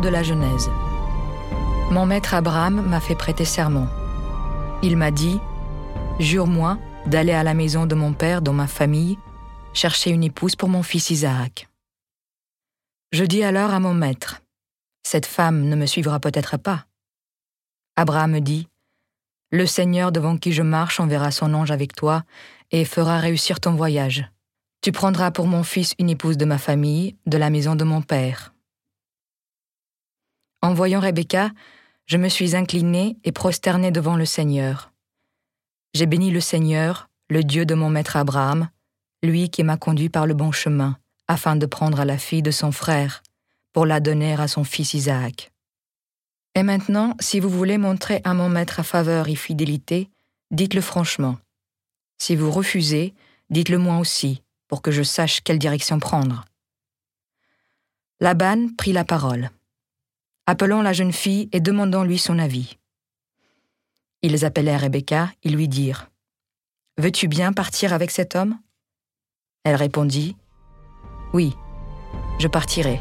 De la Genèse. Mon maître Abraham m'a fait prêter serment. Il m'a dit Jure-moi d'aller à la maison de mon père dans ma famille chercher une épouse pour mon fils Isaac. Je dis alors à mon maître Cette femme ne me suivra peut-être pas. Abraham dit Le Seigneur devant qui je marche enverra son ange avec toi et fera réussir ton voyage. Tu prendras pour mon fils une épouse de ma famille, de la maison de mon père. En voyant Rebecca, je me suis incliné et prosterné devant le Seigneur. J'ai béni le Seigneur, le Dieu de mon maître Abraham, lui qui m'a conduit par le bon chemin, afin de prendre la fille de son frère, pour la donner à son fils Isaac. Et maintenant, si vous voulez montrer à mon maître faveur et fidélité, dites-le franchement. Si vous refusez, dites-le moi aussi, pour que je sache quelle direction prendre. Laban prit la parole. Appelons la jeune fille et demandons-lui son avis. Ils appelèrent Rebecca et lui dirent Veux-tu bien partir avec cet homme? Elle répondit Oui, je partirai.